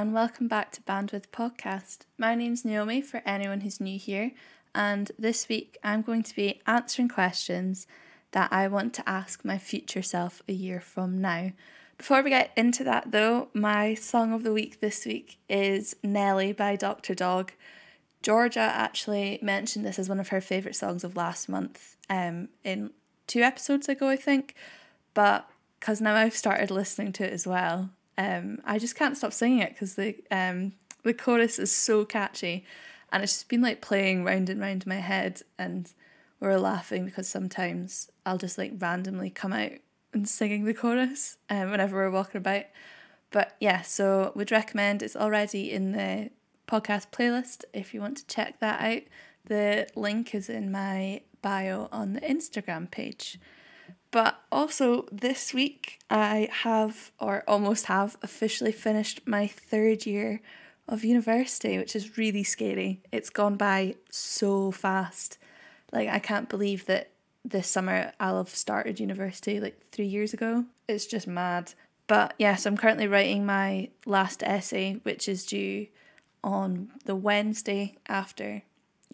And welcome back to Bandwidth Podcast. My name's Naomi for anyone who's new here, and this week I'm going to be answering questions that I want to ask my future self a year from now. Before we get into that, though, my song of the week this week is Nellie by Dr. Dog. Georgia actually mentioned this as one of her favourite songs of last month um, in two episodes ago, I think, but because now I've started listening to it as well, um, I just can't stop singing it because the um, the chorus is so catchy, and it's just been like playing round and round in my head, and we're laughing because sometimes I'll just like randomly come out and singing the chorus um, whenever we're walking about. But yeah, so would recommend it's already in the podcast playlist if you want to check that out. The link is in my bio on the Instagram page. But also, this week I have, or almost have, officially finished my third year of university, which is really scary. It's gone by so fast. Like, I can't believe that this summer I'll have started university like three years ago. It's just mad. But yes, I'm currently writing my last essay, which is due on the Wednesday after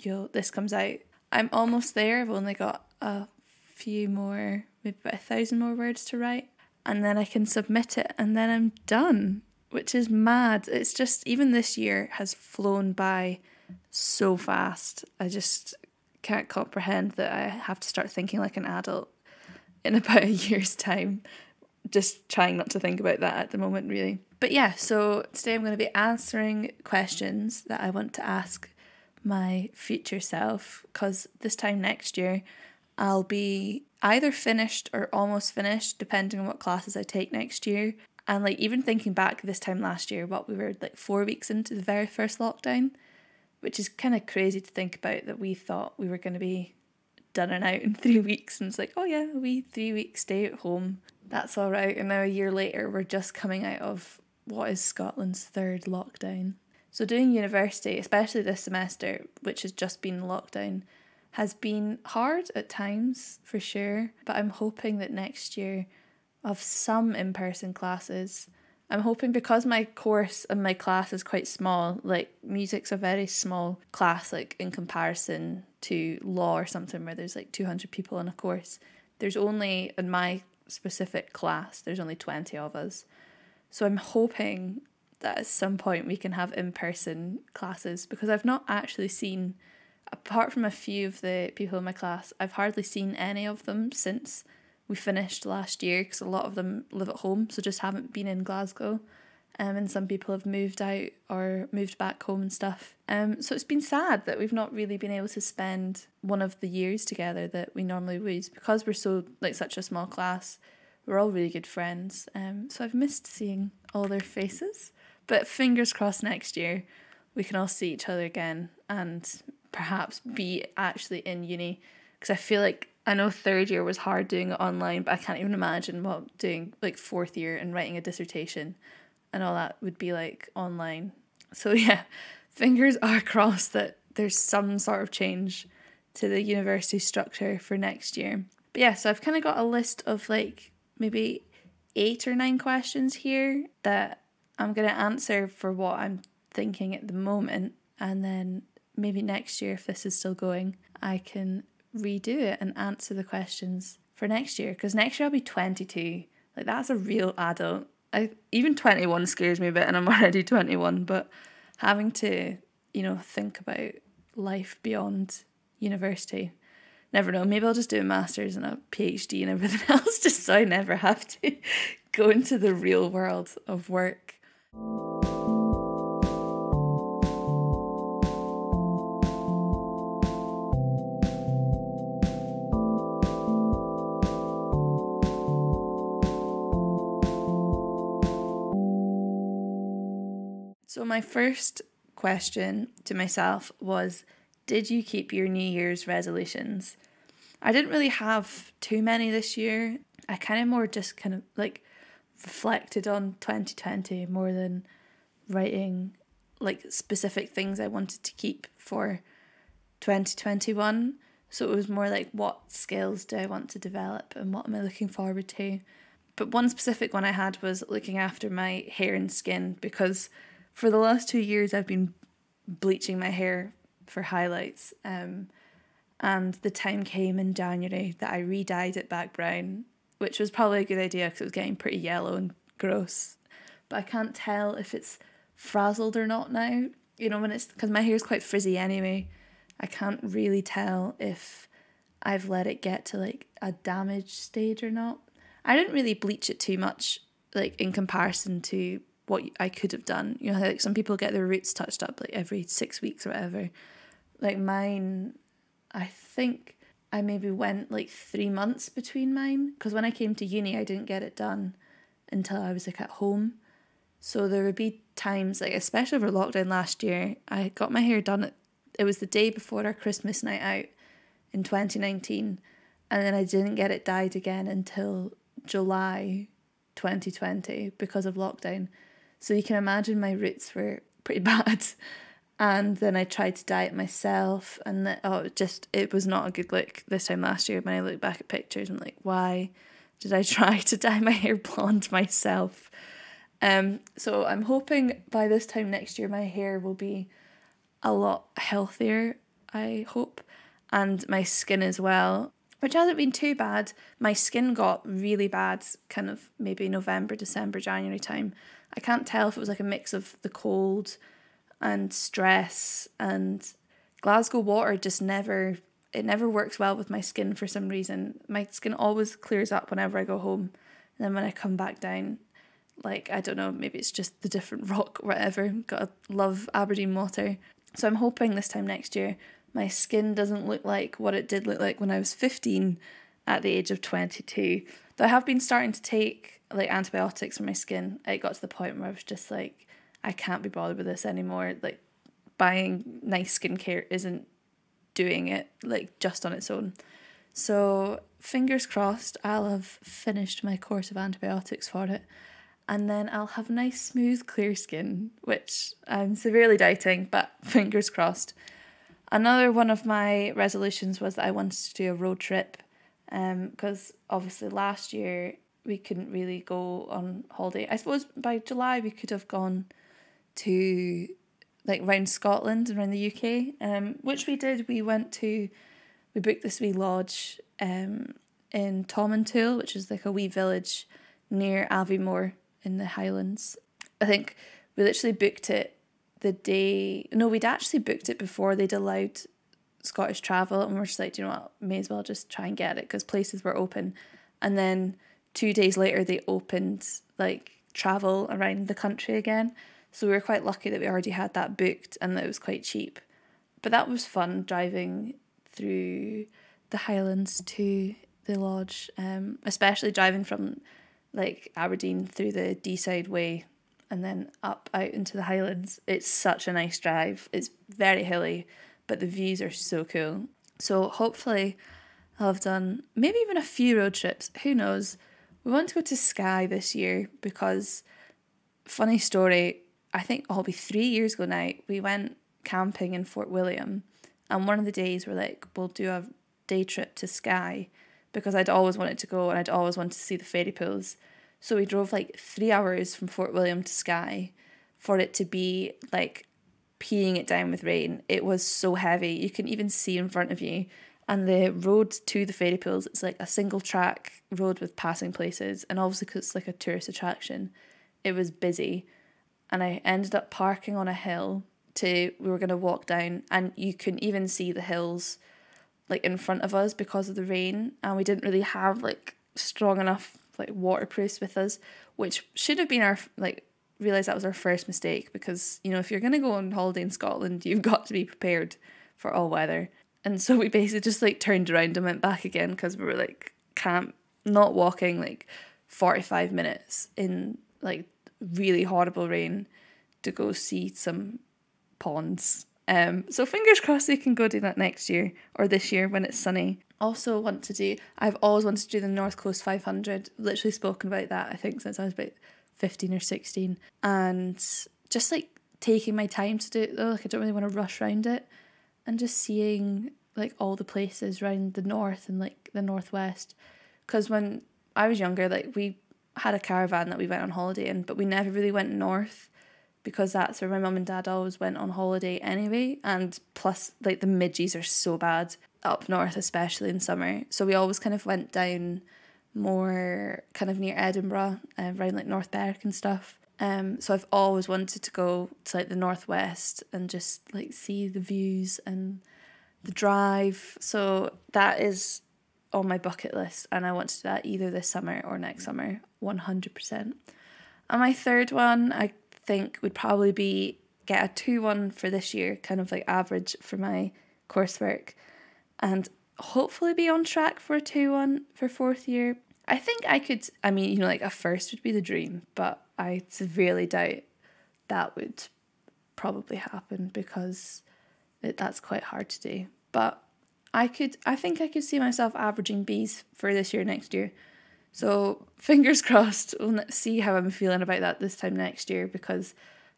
you this comes out. I'm almost there. I've only got a few more maybe about a thousand more words to write, and then I can submit it, and then I'm done, which is mad. It's just, even this year has flown by so fast. I just can't comprehend that I have to start thinking like an adult in about a year's time. Just trying not to think about that at the moment, really. But yeah, so today I'm going to be answering questions that I want to ask my future self because this time next year I'll be either finished or almost finished, depending on what classes I take next year. And like even thinking back this time last year, what we were like four weeks into the very first lockdown, which is kind of crazy to think about that we thought we were going to be done and out in three weeks. And it's like, oh yeah, we three weeks stay at home. That's all right. And now a year later, we're just coming out of what is Scotland's third lockdown. So doing university, especially this semester, which has just been lockdown, has been hard at times for sure, but I'm hoping that next year of some in person classes. I'm hoping because my course and my class is quite small, like music's a very small class, like in comparison to law or something where there's like 200 people in a course. There's only, in my specific class, there's only 20 of us. So I'm hoping that at some point we can have in person classes because I've not actually seen apart from a few of the people in my class, I've hardly seen any of them since we finished last year because a lot of them live at home, so just haven't been in Glasgow. Um, and some people have moved out or moved back home and stuff. Um, so it's been sad that we've not really been able to spend one of the years together that we normally would because we're so like such a small class. We're all really good friends. Um, so I've missed seeing all their faces. But fingers crossed next year we can all see each other again and perhaps be actually in uni because I feel like I know third year was hard doing it online, but I can't even imagine what doing like fourth year and writing a dissertation and all that would be like online. So yeah, fingers are crossed that there's some sort of change to the university structure for next year. But yeah, so I've kind of got a list of like maybe eight or nine questions here that I'm going to answer for what I'm thinking at the moment and then maybe next year, if this is still going, I can redo it and answer the questions for next year. Because next year I'll be 22. Like, that's a real adult. I Even 21 scares me a bit, and I'm already 21. But having to, you know, think about life beyond university. Never know. Maybe I'll just do a master's and a PhD and everything else just so I never have to go into the real world of work. My first question to myself was Did you keep your New Year's resolutions? I didn't really have too many this year. I kind of more just kind of like reflected on 2020 more than writing like specific things I wanted to keep for 2021. So it was more like what skills do I want to develop and what am I looking forward to. but one specific one I had was looking after my hair and skin because for the last two years I've been bleaching my hair for highlights. Um, and the time came in January that I re dyed it back brown, which was probably a good idea because it was getting pretty yellow and gross. But I can't tell if it's frazzled or not now. You know, when it's because my hair is quite frizzy anyway. I can't really tell if I've let it get to like a damaged stage or not. I didn't really bleach it too much, like in comparison to what I could have done. You know, like some people get their roots touched up like every six weeks or whatever. Like mine, I think I maybe went like three months between mine because when I came to uni, I didn't get it done until I was like at home. So there would be times, like especially over lockdown last year, I got my hair done. At, it was the day before our Christmas night out in 2019, and then I didn't get it dyed again until July 2020 because of lockdown. So you can imagine my roots were pretty bad. And then I tried to dye it myself, and the, oh, just it was not a good look this time last year. When I look back at pictures, I'm like, why did I try to dye my hair blonde myself? Um, so I'm hoping by this time next year my hair will be a lot healthier. I hope, and my skin as well which hasn't been too bad. My skin got really bad kind of maybe November, December, January time. I can't tell if it was like a mix of the cold and stress and Glasgow water just never it never works well with my skin for some reason. My skin always clears up whenever I go home. And then when I come back down, like I don't know, maybe it's just the different rock whatever. Gotta love Aberdeen water. So I'm hoping this time next year my skin doesn't look like what it did look like when I was 15 at the age of 22. Though I have been starting to take like antibiotics for my skin. It got to the point where I was just like, I can't be bothered with this anymore. Like buying nice skincare isn't doing it like just on its own. So fingers crossed I'll have finished my course of antibiotics for it and then I'll have nice smooth clear skin, which I'm severely doubting, but fingers crossed. Another one of my resolutions was that I wanted to do a road trip because um, obviously last year we couldn't really go on holiday. I suppose by July we could have gone to like round Scotland and around the UK, um, which we did. We went to, we booked this wee lodge um, in Tomintoul, which is like a wee village near Aviemore in the Highlands. I think we literally booked it the day. No, we'd actually booked it before they'd allowed Scottish travel, and we're just like, you know what, may as well just try and get it because places were open. And then two days later, they opened like travel around the country again. So we were quite lucky that we already had that booked and that it was quite cheap. But that was fun driving through the Highlands to the lodge, um, especially driving from like Aberdeen through the Deeside Way and then up out into the Highlands. It's such a nice drive. It's very hilly, but the views are so cool. So hopefully, I'll have done maybe even a few road trips. Who knows? We want to go to Skye this year because, funny story, I think oh, it'll be three years ago now. We went camping in Fort William, and one of the days we're like, we'll do a day trip to Skye because I'd always wanted to go and I'd always wanted to see the fairy pools. So we drove like three hours from Fort William to Skye for it to be like peeing it down with rain. It was so heavy. You can even see in front of you. And the road to the fairy pools, it's like a single track road with passing places. And obviously, because it's like a tourist attraction, it was busy. And I ended up parking on a hill to, we were going to walk down, and you couldn't even see the hills like in front of us because of the rain. And we didn't really have like strong enough like waterproofs with us, which should have been our like realize that was our first mistake because you know if you're gonna go on holiday in Scotland, you've got to be prepared for all weather. And so we basically just like turned around and went back again because we were like camp not walking like 45 minutes in like really horrible rain to go see some ponds. Um, so fingers crossed we can go do that next year or this year when it's sunny. Also want to do I've always wanted to do the North Coast 500 literally spoken about that I think since I was about 15 or 16 and just like taking my time to do it though like I don't really want to rush around it and just seeing like all the places around the north and like the northwest because when I was younger like we had a caravan that we went on holiday in, but we never really went north because that's where my mum and dad always went on holiday anyway. And plus, like the midges are so bad up north, especially in summer. So we always kind of went down more kind of near Edinburgh, uh, around like North Berwick and stuff. Um, so I've always wanted to go to like the northwest and just like see the views and the drive. So that is on my bucket list, and I want to do that either this summer or next summer, one hundred percent. And my third one, I think, would probably be get a two one for this year, kind of like average for my coursework, and hopefully be on track for a two one for fourth year. I think I could. I mean, you know, like a first would be the dream, but I severely doubt that would probably happen because it, that's quite hard to do. But I could, I think I could see myself averaging Bs for this year, next year. So fingers crossed. We'll see how I'm feeling about that this time next year because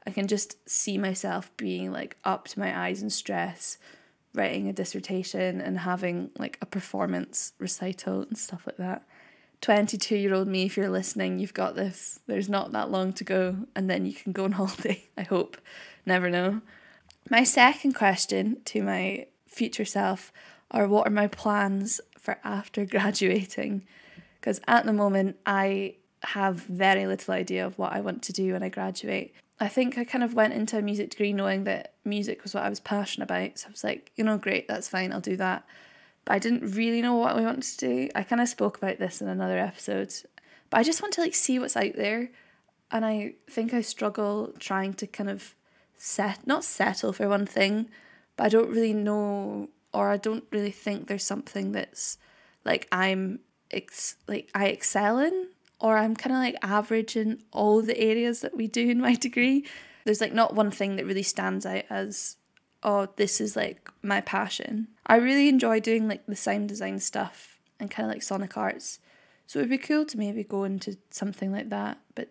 I can just see myself being like up to my eyes in stress, writing a dissertation and having like a performance recital and stuff like that. 22 year old me, if you're listening, you've got this. There's not that long to go, and then you can go on holiday, I hope. Never know. My second question to my future self are what are my plans for after graduating? Because at the moment, I have very little idea of what I want to do when I graduate. I think I kind of went into a music degree knowing that music was what I was passionate about. So I was like, you know, great, that's fine, I'll do that. But I didn't really know what I wanted to do. I kind of spoke about this in another episode, but I just want to like see what's out there. And I think I struggle trying to kind of set, not settle for one thing, but I don't really know or I don't really think there's something that's like I'm ex- like I excel in or I'm kind of like average in all the areas that we do in my degree. There's like not one thing that really stands out as oh this is like my passion. I really enjoy doing like the sound design stuff and kind of like sonic arts. So it would be cool to maybe go into something like that, but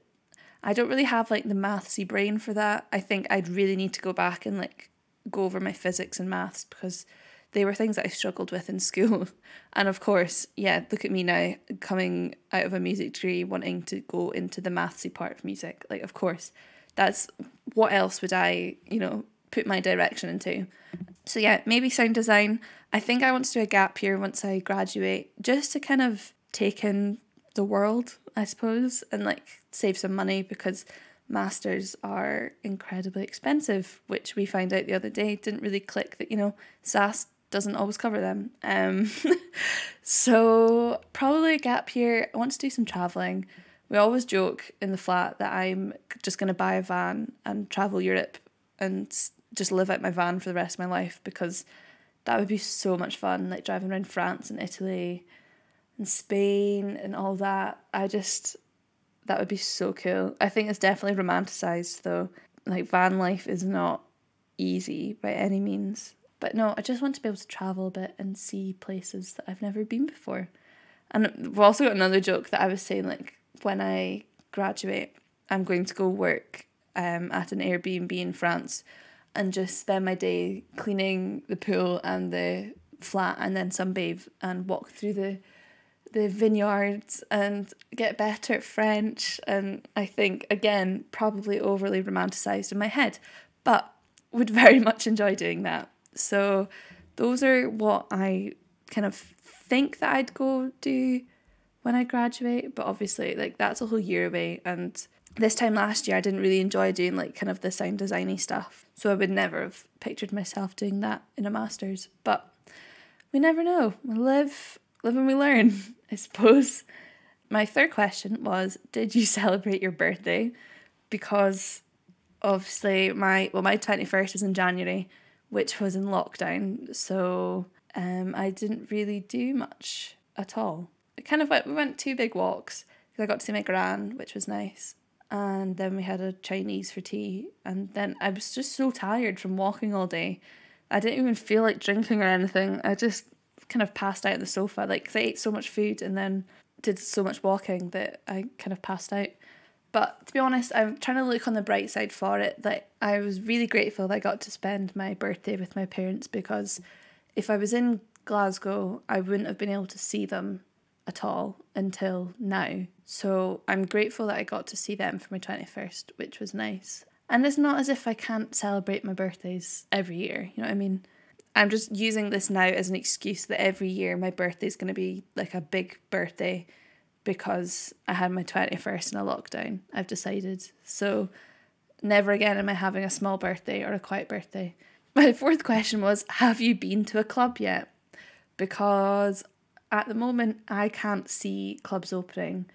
I don't really have like the mathsy brain for that. I think I'd really need to go back and like go over my physics and maths because they were things that I struggled with in school. And of course, yeah, look at me now coming out of a music degree wanting to go into the mathsy part of music. Like of course, that's what else would I, you know, put my direction into. So yeah, maybe sound design. I think I want to do a gap year once I graduate just to kind of take in the world, I suppose, and like save some money because masters are incredibly expensive, which we found out the other day didn't really click that, you know, SAAS doesn't always cover them. Um, so probably a gap year. I want to do some traveling. We always joke in the flat that I'm just going to buy a van and travel Europe and just live out my van for the rest of my life because that would be so much fun. Like driving around France and Italy and Spain and all that. I just that would be so cool. I think it's definitely romanticized though. Like van life is not easy by any means. But no, I just want to be able to travel a bit and see places that I've never been before. And we've also got another joke that I was saying like when I graduate, I'm going to go work um, at an Airbnb in France and just spend my day cleaning the pool and the flat and then sunbathe and walk through the the vineyards and get better at French. And I think again probably overly romanticized in my head but would very much enjoy doing that. So those are what I kind of think that I'd go do when I graduate, but obviously like that's a whole year away and this time last year I didn't really enjoy doing like kind of the sound designy stuff. So I would never have pictured myself doing that in a masters. But we never know. We live live and we learn, I suppose. My third question was Did you celebrate your birthday? Because obviously my well my 21st was in January which was in lockdown. So um, I didn't really do much at all. I kind of went, we went two big walks because I got to see my gran, which was nice. And then we had a Chinese for tea. And then I was just so tired from walking all day. I didn't even feel like drinking or anything. I just kind of passed out on the sofa. Like, I ate so much food and then did so much walking that I kind of passed out. But to be honest, I'm trying to look on the bright side for it. That I was really grateful that I got to spend my birthday with my parents because if I was in Glasgow, I wouldn't have been able to see them at all until now. So I'm grateful that I got to see them for my 21st, which was nice. And it's not as if I can't celebrate my birthdays every year, you know what I mean? I'm just using this now as an excuse that every year my birthday is going to be like a big birthday because I had my 21st in a lockdown. I've decided. So never again am I having a small birthday or a quiet birthday. My fourth question was Have you been to a club yet? Because at the moment, I can't see clubs opening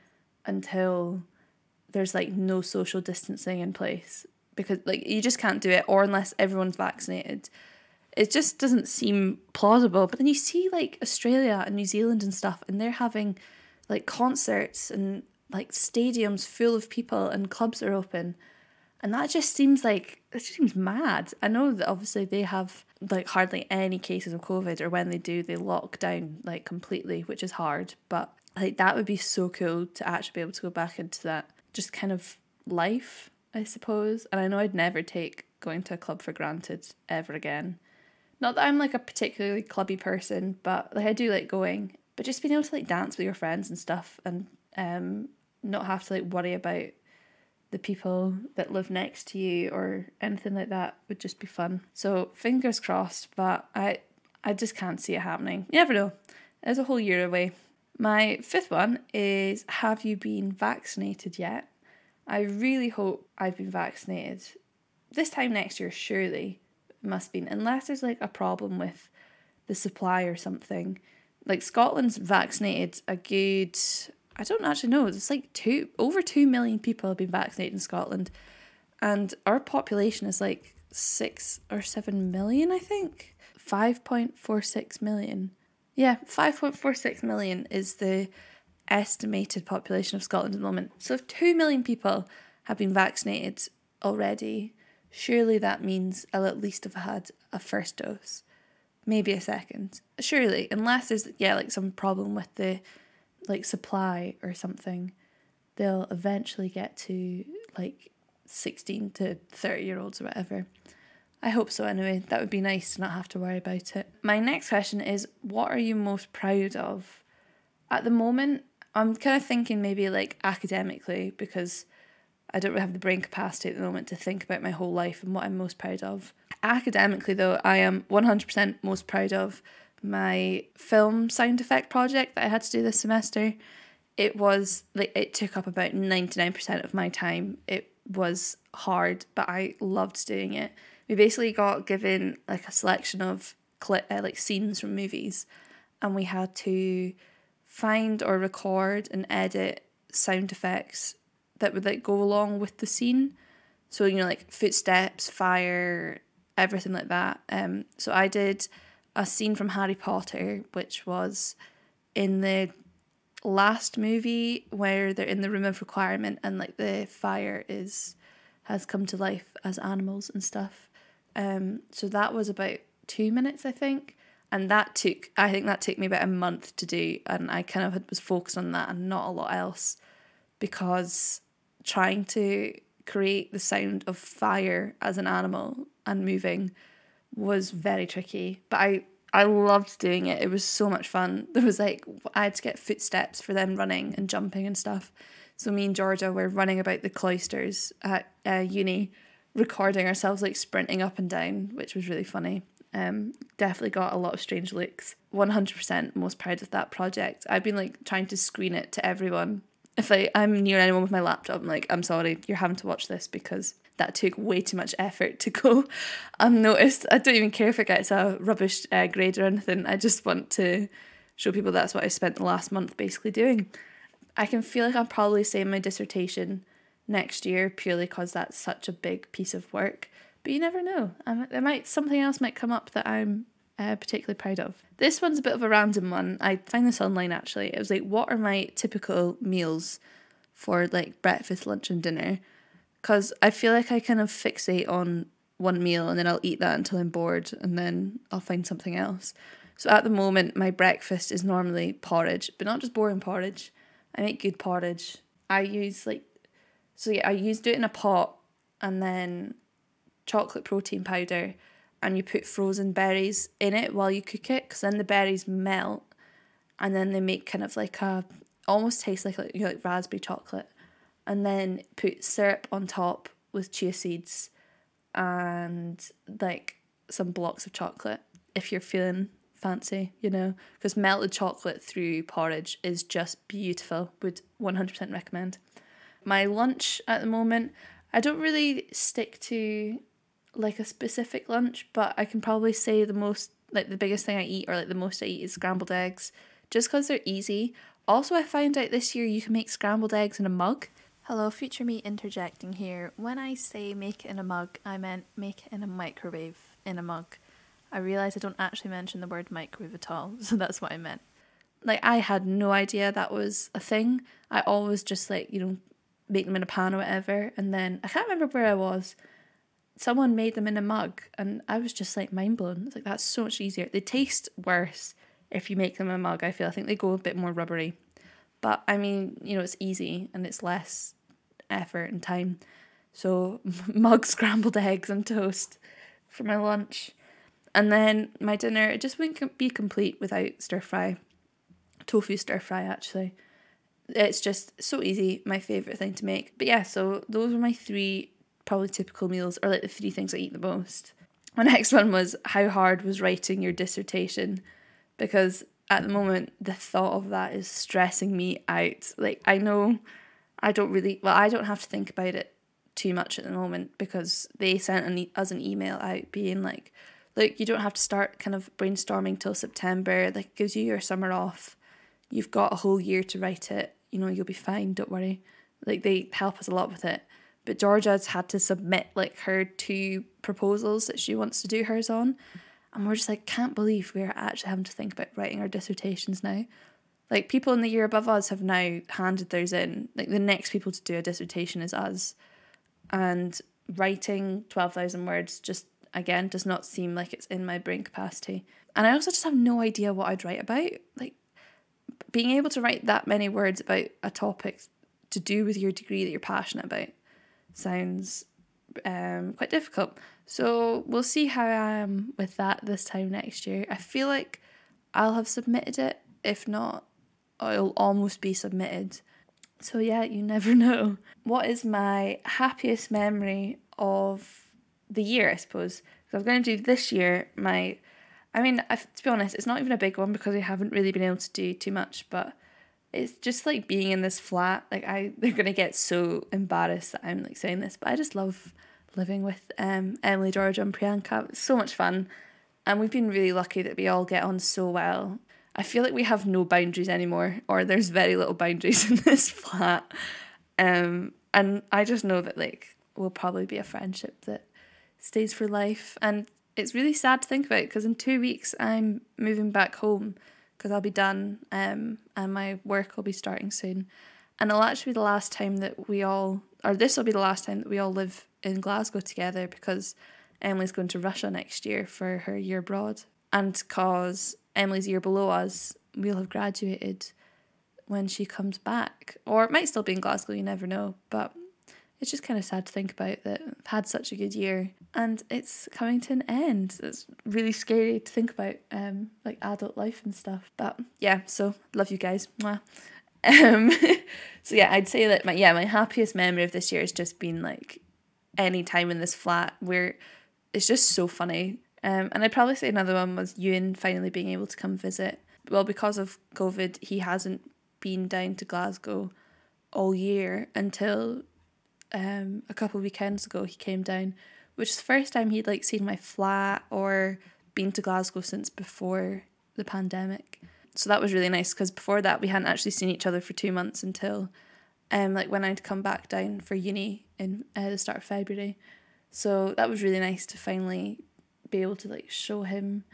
until there's like no social distancing in place because like you just can't do it or unless everyone's vaccinated. It just doesn't seem plausible. But then you see like australia and new zealand and stuff and they're having like concerts and like stadiums full of people and clubs are open. And that just seems like it just seems mad. I know that obviously they have like hardly any cases of covid or when they do they lock down like completely which is hard. But like that would be so cool to actually be able to go back into that just kind of life i suppose. And i know i'd never take going to a club for granted ever again. Not that i'm like a particularly clubby person but like i do like going. But just being able to like dance with your friends and stuff and um not have to like worry about the people that live next to you or anything like that would just be fun. So fingers crossed, but I I just can't see it happening. You never know. It's a whole year away. My fifth one is have you been vaccinated yet? I really hope I've been vaccinated. This time next year, surely must be, unless there's like a problem with the supply or something. Like Scotland's vaccinated a good I don't actually know. It's like two over two million people have been vaccinated in Scotland, and our population is like six or seven million. I think five point four six million. Yeah, five point four six million is the estimated population of Scotland at the moment. So if two million people have been vaccinated already, surely that means I'll at least have had a first dose, maybe a second. Surely, unless there's yeah like some problem with the like supply or something, they'll eventually get to like 16 to 30 year olds or whatever. I hope so anyway. That would be nice to not have to worry about it. My next question is what are you most proud of? At the moment, I'm kind of thinking maybe like academically because I don't really have the brain capacity at the moment to think about my whole life and what I'm most proud of. Academically, though, I am 100% most proud of my film sound effect project that I had to do this semester, it was like it took up about 99% of my time. It was hard, but I loved doing it. We basically got given like a selection of clip uh, like scenes from movies and we had to find or record and edit sound effects that would like go along with the scene. So, you know, like footsteps, fire, everything like that. Um so I did a scene from Harry Potter, which was in the last movie where they're in the room of requirement and like the fire is has come to life as animals and stuff. Um, so that was about two minutes, I think, and that took I think that took me about a month to do, and I kind of was focused on that and not a lot else, because trying to create the sound of fire as an animal and moving was very tricky, but I I loved doing it. It was so much fun. There was like I had to get footsteps for them running and jumping and stuff. So me and Georgia were running about the cloisters at uh, uni, recording ourselves like sprinting up and down, which was really funny. Um, definitely got a lot of strange looks. One hundred percent most proud of that project. I've been like trying to screen it to everyone. If I, I'm near anyone with my laptop, I'm like, I'm sorry, you're having to watch this because that took way too much effort to go unnoticed. I don't even care if it gets a rubbish uh, grade or anything. I just want to show people that's what I spent the last month basically doing. I can feel like I'll probably say my dissertation next year purely because that's such a big piece of work. But you never know. Um, there might something else might come up that I'm uh, particularly proud of. This one's a bit of a random one. I find this online actually. It was like, what are my typical meals for like breakfast, lunch, and dinner? Because I feel like I kind of fixate on one meal and then I'll eat that until I'm bored and then I'll find something else. So at the moment, my breakfast is normally porridge, but not just boring porridge. I make good porridge. I use like, so yeah, I use do it in a pot and then chocolate protein powder and you put frozen berries in it while you cook it because then the berries melt and then they make kind of like a almost tastes like like, you know, like raspberry chocolate, and then put syrup on top with chia seeds, and like some blocks of chocolate if you're feeling fancy, you know, because melted chocolate through porridge is just beautiful. Would 100% recommend. My lunch at the moment, I don't really stick to like a specific lunch, but I can probably say the most, like the biggest thing I eat or like the most I eat is scrambled eggs, just because they're easy. Also, I found out this year you can make scrambled eggs in a mug. Hello, future me interjecting here. When I say make it in a mug, I meant make it in a microwave in a mug. I realise I don't actually mention the word microwave at all, so that's what I meant. Like, I had no idea that was a thing. I always just, like, you know, make them in a pan or whatever, and then I can't remember where I was. Someone made them in a mug, and I was just like mind blown. It's like, that's so much easier. They taste worse if you make them in a mug, I feel. I think they go a bit more rubbery. But I mean, you know, it's easy and it's less effort and time. So, mug scrambled eggs and toast for my lunch. And then my dinner, it just wouldn't be complete without stir fry. Tofu stir fry, actually. It's just so easy, my favourite thing to make. But yeah, so those were my three probably typical meals, or like the three things I eat the most. My next one was how hard was writing your dissertation? Because at the moment, the thought of that is stressing me out. Like, I know I don't really, well, I don't have to think about it too much at the moment because they sent an, us an email out being like, look, you don't have to start kind of brainstorming till September. Like gives you your summer off. You've got a whole year to write it. You know, you'll be fine, don't worry. Like they help us a lot with it. But Georgia's had to submit like her two proposals that she wants to do hers on. And we're just like, can't believe we're actually having to think about writing our dissertations now. Like people in the year above us have now handed theirs in. Like the next people to do a dissertation is us. And writing 12,000 words just again does not seem like it's in my brain capacity. And I also just have no idea what I'd write about. Like being able to write that many words about a topic to do with your degree that you're passionate about sounds um, quite difficult. So we'll see how I am with that this time next year. I feel like I'll have submitted it. If not, it'll almost be submitted. So yeah, you never know. What is my happiest memory of the year, I suppose. So I'm going to do this year my. I mean, I've, to be honest, it's not even a big one because I haven't really been able to do too much, but it's just like being in this flat. Like I, they're gonna get so embarrassed that I'm like saying this, but I just love living with um Emily, Georgia, and Priyanka. It's so much fun, and we've been really lucky that we all get on so well. I feel like we have no boundaries anymore, or there's very little boundaries in this flat. Um, and I just know that like will probably be a friendship that stays for life. And it's really sad to think about because in two weeks I'm moving back home because I'll be done um, and my work will be starting soon. And it'll actually be the last time that we all, or this will be the last time that we all live in Glasgow together because Emily's going to Russia next year for her year abroad. And because Emily's year below us, we'll have graduated when she comes back. Or it might still be in Glasgow, you never know. But it's just kind of sad to think about that I've had such a good year and it's coming to an end. It's really scary to think about, um, like adult life and stuff. But yeah, so love you guys. Mwah. Um, so yeah, I'd say that my yeah my happiest memory of this year has just been like any time in this flat where it's just so funny. Um, and I'd probably say another one was Ewan finally being able to come visit. Well, because of COVID, he hasn't been down to Glasgow all year until um, a couple weekends ago he came down, which is the first time he'd like seen my flat or been to Glasgow since before the pandemic. So that was really nice because before that we hadn't actually seen each other for two months until um like when I'd come back down for uni in uh, the start of February. So that was really nice to finally be able to like show him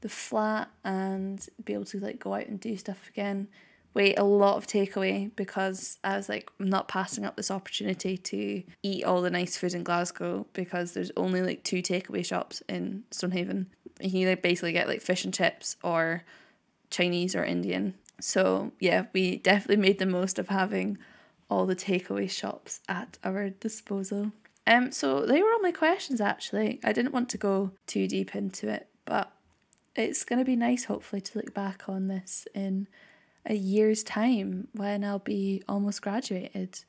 the flat and be able to like go out and do stuff again wait a lot of takeaway because I was like, I'm not passing up this opportunity to eat all the nice food in Glasgow because there's only like two takeaway shops in Stonehaven. You can either basically get like fish and chips or Chinese or Indian. So yeah, we definitely made the most of having all the takeaway shops at our disposal. Um, so they were all my questions actually. I didn't want to go too deep into it, but it's to be nice, hopefully, to look back on this in a year's time when I'll be almost graduated.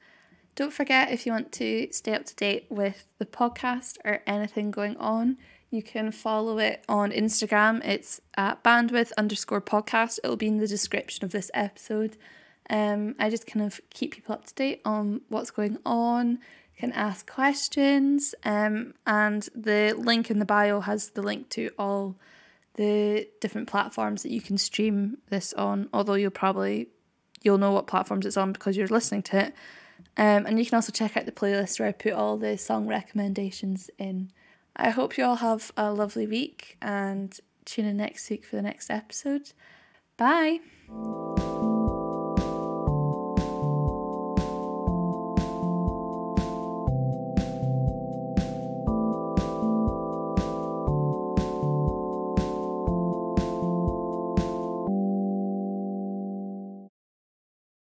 Don't forget if you want to stay up to date with the podcast or anything going on, you can follow it on Instagram. It's at bandwidth underscore podcast. It'll be in the description of this episode. Um, I just kind of keep people up to date on what's going on, can ask questions, um, and the link in the bio has the link to all the different platforms that you can stream this on. Although you'll probably you'll know what platforms it's on because you're listening to it. Um, and you can also check out the playlist where I put all the song recommendations in. I hope you all have a lovely week and tune in next week for the next episode. Bye.